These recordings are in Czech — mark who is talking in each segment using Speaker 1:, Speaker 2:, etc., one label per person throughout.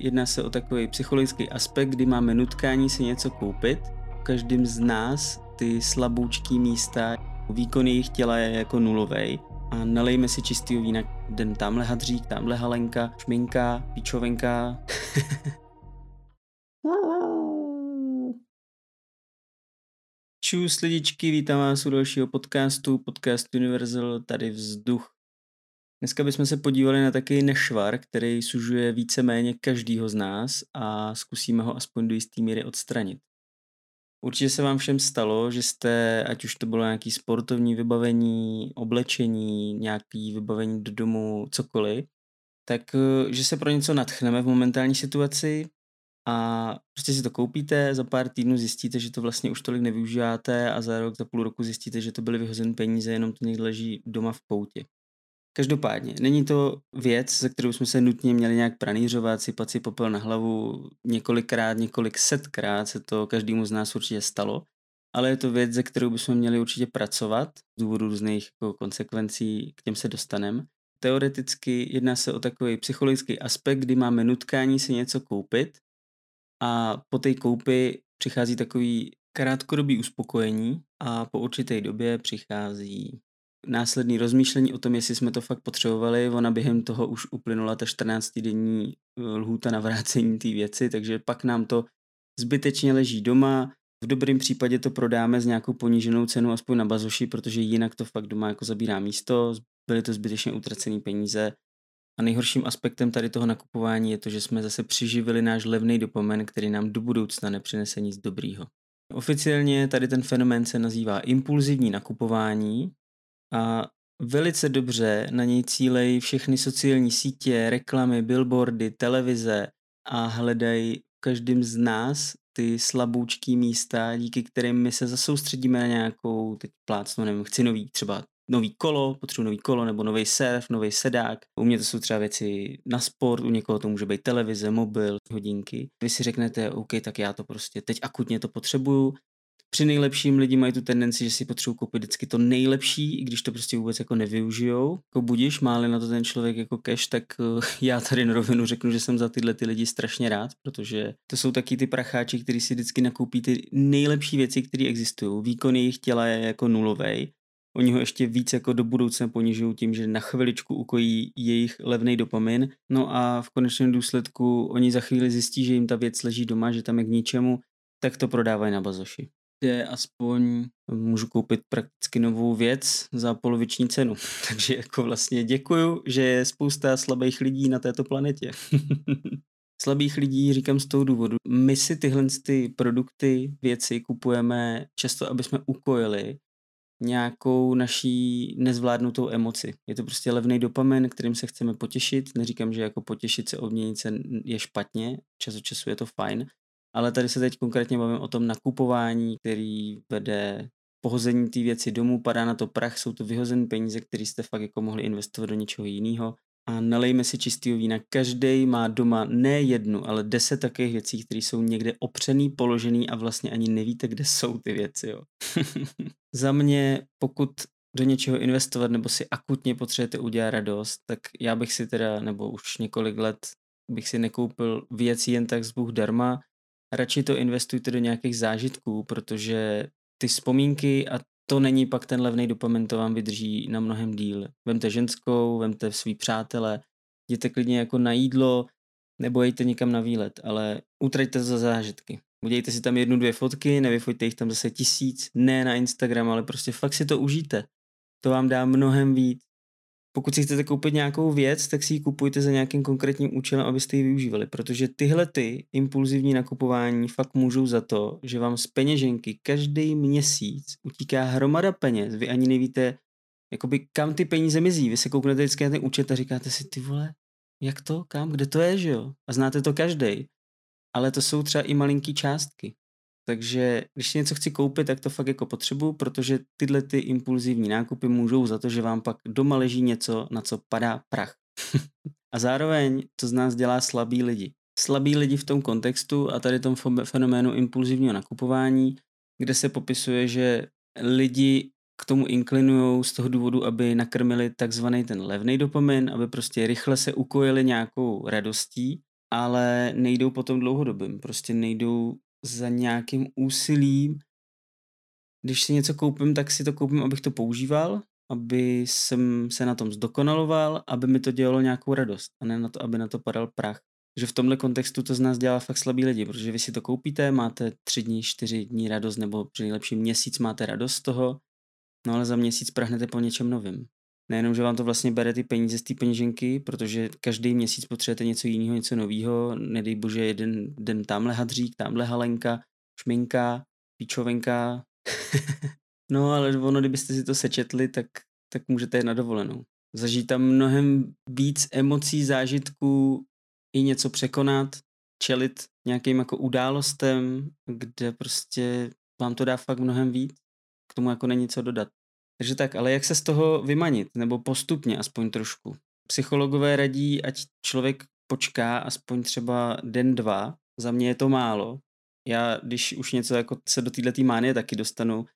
Speaker 1: Jedná se o takový psychologický aspekt, kdy máme nutkání si něco koupit. Každým z nás ty slaboučký místa, výkon jejich těla je jako nulovej a nalejme si čistý vína. Den tamhle hadřík, tamhle halenka, šminka, píčovenka. Čus lidičky, vítám vás u dalšího podcastu, podcast Universal, tady vzduch. Dneska bychom se podívali na takový nešvar, který sužuje víceméně každýho z nás a zkusíme ho aspoň do jisté míry odstranit. Určitě se vám všem stalo, že jste, ať už to bylo nějaký sportovní vybavení, oblečení, nějaký vybavení do domu, cokoliv, tak eh, že se pro něco natchneme v momentální situaci a prostě si to koupíte, za pár týdnů zjistíte, že to vlastně už tolik nevyužíváte a za rok, za půl roku zjistíte, že to byly vyhozené peníze, jenom to někde leží doma v koutě. Každopádně, není to věc, ze kterou jsme se nutně měli nějak pranířovat, sypat si popel na hlavu několikrát, několik setkrát se to každému z nás určitě stalo, ale je to věc, ze kterou bychom měli určitě pracovat z důvodu různých jako konsekvencí, k těm se dostaneme. Teoreticky jedná se o takový psychologický aspekt, kdy máme nutkání si něco koupit a po té koupi přichází takový krátkodobý uspokojení a po určité době přichází následný rozmýšlení o tom, jestli jsme to fakt potřebovali. Ona během toho už uplynula ta 14-denní eh, lhůta na vrácení té věci, takže pak nám to zbytečně leží doma. V dobrém případě to prodáme s nějakou poníženou cenu aspoň na bazoši, protože jinak to fakt doma jako zabírá místo, byly to zbytečně utracené peníze. A nejhorším aspektem tady toho nakupování je to, že jsme zase přiživili náš levný dopomen, který nám do budoucna nepřinese nic dobrýho. Oficiálně tady ten fenomén se nazývá impulzivní nakupování a velice dobře na něj cílejí všechny sociální sítě, reklamy, billboardy, televize a hledají v každém z nás ty slaboučký místa, díky kterým my se zasoustředíme na nějakou, teď plácnu, nevím, chci nový třeba nový kolo, potřebuji nový kolo nebo nový surf, nový sedák. U mě to jsou třeba věci na sport, u někoho to může být televize, mobil, hodinky. Vy si řeknete, OK, tak já to prostě teď akutně to potřebuju, při nejlepším lidi mají tu tendenci, že si potřebují koupit vždycky to nejlepší, i když to prostě vůbec jako nevyužijou. Jako budíš, máli na to ten člověk jako cash, tak uh, já tady na rovinu řeknu, že jsem za tyhle ty lidi strašně rád, protože to jsou taky ty pracháči, kteří si vždycky nakoupí ty nejlepší věci, které existují. Výkon jejich těla je jako nulový. Oni ho ještě víc jako do budoucna ponižují tím, že na chviličku ukojí jejich levný dopamin. No a v konečném důsledku oni za chvíli zjistí, že jim ta věc leží doma, že tam je k ničemu, tak to prodávají na bazoši kde aspoň můžu koupit prakticky novou věc za poloviční cenu. Takže jako vlastně děkuju, že je spousta slabých lidí na této planetě. slabých lidí říkám z toho důvodu. My si tyhle ty produkty, věci kupujeme často, aby jsme ukojili nějakou naší nezvládnutou emoci. Je to prostě levný dopamin, kterým se chceme potěšit. Neříkám, že jako potěšit se, odměnit se je špatně, čas od času je to fajn, ale tady se teď konkrétně bavím o tom nakupování, který vede pohození té věci domů, padá na to prach, jsou to vyhozené peníze, které jste fakt jako mohli investovat do něčeho jiného. A nalejme si čistého vína. Každý má doma ne jednu, ale deset takových věcí, které jsou někde opřený, položený a vlastně ani nevíte, kde jsou ty věci. Jo. Za mě, pokud do něčeho investovat nebo si akutně potřebujete udělat radost, tak já bych si teda, nebo už několik let bych si nekoupil věci jen tak z Bůh darma, radši to investujte do nějakých zážitků, protože ty vzpomínky a to není pak ten levný dopamin, to vám vydrží na mnohem díl. Vemte ženskou, vemte svý přátele, jděte klidně jako na jídlo, nebo jejte někam na výlet, ale utraťte za zážitky. Udějte si tam jednu, dvě fotky, nevyfoďte jich tam zase tisíc, ne na Instagram, ale prostě fakt si to užijte. To vám dá mnohem víc pokud si chcete koupit nějakou věc, tak si ji kupujte za nějakým konkrétním účelem, abyste ji využívali, protože tyhle ty impulzivní nakupování fakt můžou za to, že vám z peněženky každý měsíc utíká hromada peněz, vy ani nevíte, jakoby kam ty peníze mizí. Vy se kouknete vždycky na ten účet a říkáte si, ty vole, jak to, kam, kde to je, že jo? A znáte to každý. Ale to jsou třeba i malinký částky. Takže když něco chci koupit, tak to fakt jako potřebuju, protože tyhle ty impulzivní nákupy můžou za to, že vám pak doma leží něco, na co padá prach. a zároveň to z nás dělá slabí lidi. Slabí lidi v tom kontextu a tady tom fenoménu impulzivního nakupování, kde se popisuje, že lidi k tomu inklinují z toho důvodu, aby nakrmili takzvaný ten levný dopamin, aby prostě rychle se ukojili nějakou radostí ale nejdou potom dlouhodobým. Prostě nejdou za nějakým úsilím. Když si něco koupím, tak si to koupím, abych to používal, aby jsem se na tom zdokonaloval, aby mi to dělalo nějakou radost a ne na to, aby na to padal prach. Takže v tomhle kontextu to z nás dělá fakt slabý lidi, protože vy si to koupíte, máte tři dní, čtyři dní radost, nebo při nejlepší měsíc máte radost z toho, no ale za měsíc prahnete po něčem novým. Nejenom, že vám to vlastně bere ty peníze z té peněženky, protože každý měsíc potřebujete něco jiného, něco nového. Nedej bože, jeden den tamhle hadřík, tamhle halenka, šminka, píčovenka. no ale ono, kdybyste si to sečetli, tak, tak můžete jít na dovolenou. Zažít tam mnohem víc emocí, zážitků, i něco překonat, čelit nějakým jako událostem, kde prostě vám to dá fakt mnohem víc. K tomu jako není co dodat. Takže tak, ale jak se z toho vymanit, nebo postupně aspoň trošku. Psychologové radí, ať člověk počká aspoň třeba den, dva. Za mě je to málo. Já, když už něco jako se do této mánie taky dostanu,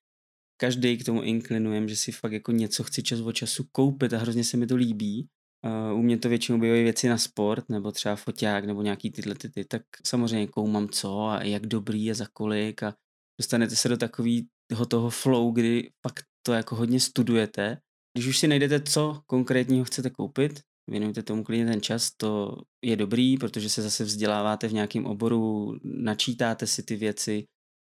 Speaker 1: každý k tomu inklinujem, že si fakt jako něco chci čas od času koupit a hrozně se mi to líbí. Uh, u mě to většinou bývají věci na sport, nebo třeba foťák, nebo nějaký tyhle ty, ty, tak samozřejmě koumám co a jak dobrý a za kolik a dostanete se do takového toho flow, kdy fakt to jako hodně studujete. Když už si najdete, co konkrétního chcete koupit, věnujte tomu klidně ten čas, to je dobrý, protože se zase vzděláváte v nějakém oboru, načítáte si ty věci,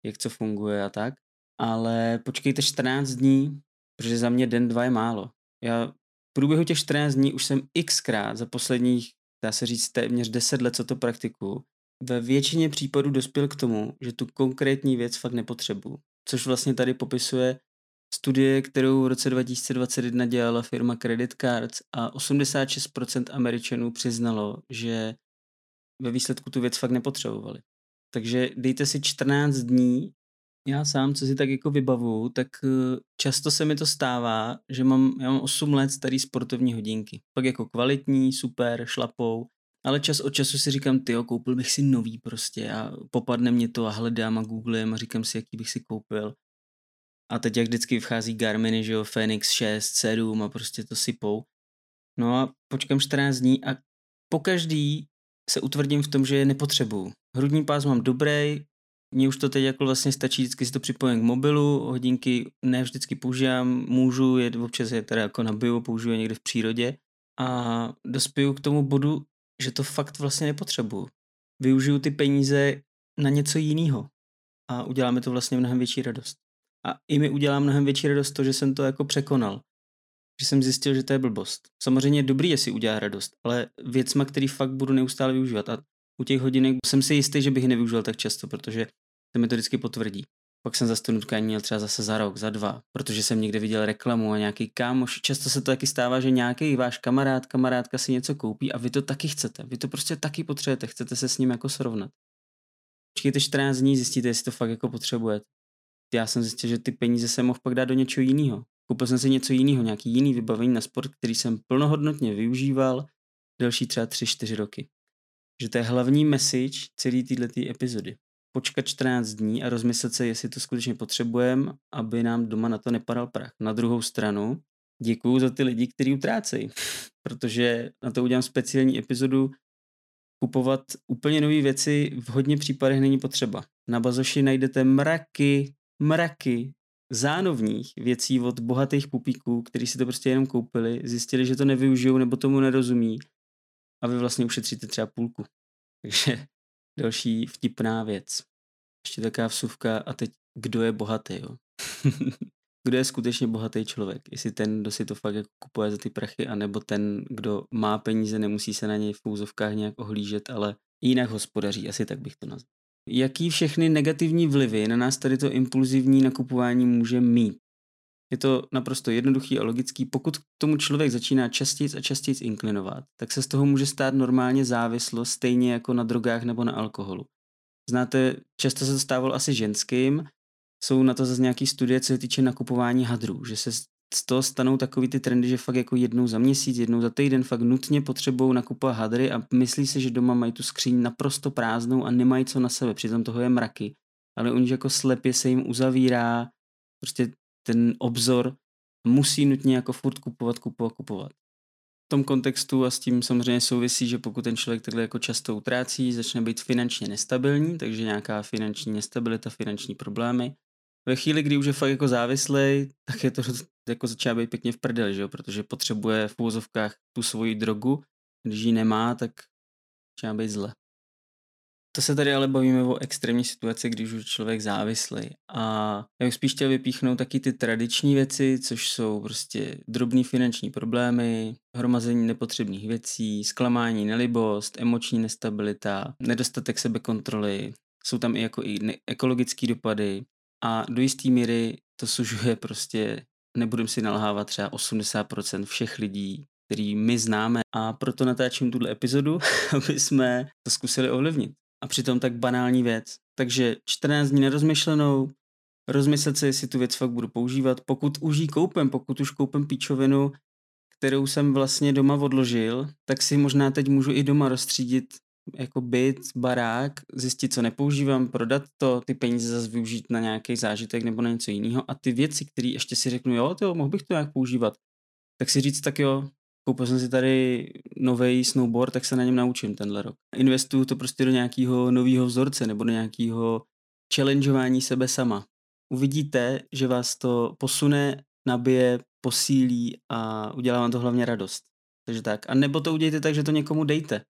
Speaker 1: jak co funguje a tak. Ale počkejte 14 dní, protože za mě den, dva je málo. Já v průběhu těch 14 dní už jsem xkrát za posledních, dá se říct, téměř 10 let, co to praktikuju, ve většině případů dospěl k tomu, že tu konkrétní věc fakt nepotřebuju. Což vlastně tady popisuje studie, kterou v roce 2021 dělala firma Credit Cards a 86% Američanů přiznalo, že ve výsledku tu věc fakt nepotřebovali. Takže dejte si 14 dní. Já sám, co si tak jako vybavu, tak eh, často se mi to stává, že mám, já mám 8 let starý sportovní hodinky. Pak jako kvalitní, super, šlapou, ale čas od času si říkám, ty koupil bych si nový prostě a popadne mě to a hledám a googlím a říkám si, jaký bych si koupil. A teď jak vždycky vchází Garminy, že jo, Phoenix 6, 7 a prostě to sypou. No a počkám 14 dní a po každý se utvrdím v tom, že je nepotřebuju. Hrudní pás mám dobrý, mně už to teď jako vlastně stačí, vždycky si to připojím k mobilu, hodinky ne vždycky používám, můžu, je, občas je teda jako nabiju, použiju někde v přírodě a dospěju k tomu bodu, že to fakt vlastně nepotřebuju. Využiju ty peníze na něco jiného a uděláme to vlastně mnohem větší radost. A i mi udělá mnohem větší radost to, že jsem to jako překonal. Že jsem zjistil, že to je blbost. Samozřejmě je dobrý, jestli udělá radost, ale věcma, který fakt budu neustále využívat. A u těch hodinek jsem si jistý, že bych je nevyužil tak často, protože to mi to vždycky potvrdí. Pak jsem zase to nutkání měl třeba zase za rok, za dva, protože jsem někde viděl reklamu a nějaký kámoš. Často se to taky stává, že nějaký váš kamarád, kamarádka si něco koupí a vy to taky chcete. Vy to prostě taky potřebujete, chcete se s ním jako srovnat. Počkejte 14 dní, zjistíte, jestli to fakt jako potřebujete já jsem zjistil, že ty peníze jsem mohl pak dát do něčeho jiného. Koupil jsem si něco jiného, nějaký jiný vybavení na sport, který jsem plnohodnotně využíval delší třeba 3-4 roky. Že to je hlavní message celé této epizody. Počkat 14 dní a rozmyslet se, jestli to skutečně potřebujeme, aby nám doma na to nepadal prach. Na druhou stranu, děkuju za ty lidi, kteří utrácejí, protože na to udělám speciální epizodu, kupovat úplně nové věci v hodně případech není potřeba. Na Bazoši najdete mraky mraky zánovních věcí od bohatých pupíků, kteří si to prostě jenom koupili, zjistili, že to nevyužijou nebo tomu nerozumí a vy vlastně ušetříte třeba půlku. Takže další vtipná věc. Ještě taková vsuvka a teď kdo je bohatý, jo? kdo je skutečně bohatý člověk? Jestli ten, kdo si to fakt jako kupuje za ty prachy, anebo ten, kdo má peníze, nemusí se na něj v úzovkách nějak ohlížet, ale jinak hospodaří, asi tak bych to nazval. Jaký všechny negativní vlivy na nás tady to impulzivní nakupování může mít? Je to naprosto jednoduchý a logický. Pokud k tomu člověk začíná častěji a častěji inklinovat, tak se z toho může stát normálně závislost, stejně jako na drogách nebo na alkoholu. Znáte, často se to stávalo asi ženským, jsou na to zase nějaký studie, co se týče nakupování hadrů, že se z toho stanou takový ty trendy, že fakt jako jednou za měsíc, jednou za týden fakt nutně potřebují nakupovat hadry a myslí se, že doma mají tu skříň naprosto prázdnou a nemají co na sebe, přitom toho je mraky. Ale oni jako slepě se jim uzavírá prostě ten obzor, musí nutně jako furt kupovat, kupovat, kupovat. tom kontextu a s tím samozřejmě souvisí, že pokud ten člověk takhle jako často utrácí, začne být finančně nestabilní, takže nějaká finanční nestabilita, finanční problémy. Ve chvíli, kdy už je fakt jako závislý, tak je to jako začíná být pěkně v prdeli, že jo? protože potřebuje v úvozovkách tu svoji drogu, když ji nemá, tak začíná být zle. To se tady ale bavíme o extrémní situaci, když už člověk závislý. A já bych spíš chtěl vypíchnout taky ty tradiční věci, což jsou prostě drobný finanční problémy, hromazení nepotřebných věcí, zklamání, nelibost, emoční nestabilita, nedostatek sebekontroly, jsou tam i jako i ekologické dopady a do jisté míry to sužuje prostě, nebudem si nalhávat, třeba 80% všech lidí, který my známe a proto natáčím tuhle epizodu, aby jsme to zkusili ovlivnit a přitom tak banální věc. Takže 14 dní nerozmyšlenou, rozmyslet si, jestli tu věc fakt budu používat. Pokud už ji koupem, pokud už koupem píčovinu, kterou jsem vlastně doma odložil, tak si možná teď můžu i doma rozstřídit jako byt, barák, zjistit, co nepoužívám, prodat to, ty peníze zase využít na nějaký zážitek nebo na něco jiného a ty věci, které ještě si řeknu, jo, to mohl bych to nějak používat, tak si říct, tak jo, koupil jsem si tady nový snowboard, tak se na něm naučím tenhle rok. Investuju to prostě do nějakého nového vzorce nebo do nějakého challengeování sebe sama. Uvidíte, že vás to posune, nabije, posílí a udělá vám to hlavně radost. Takže tak. A nebo to udějte tak, že to někomu dejte.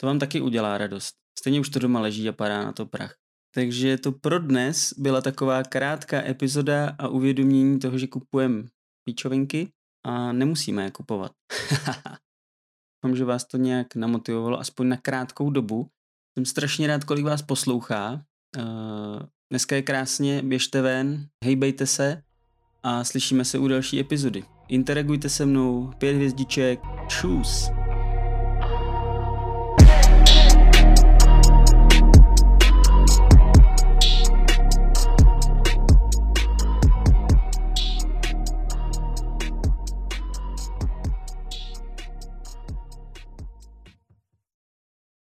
Speaker 1: To vám taky udělá radost. Stejně už to doma leží a padá na to prach. Takže to pro dnes byla taková krátká epizoda a uvědomění toho, že kupujeme píčovinky a nemusíme je kupovat. Doufám, že vás to nějak namotivovalo, aspoň na krátkou dobu. Jsem strašně rád, kolik vás poslouchá. Uh, dneska je krásně, běžte ven, hejbejte se a slyšíme se u další epizody. Interagujte se mnou, pět hvězdiček, čus!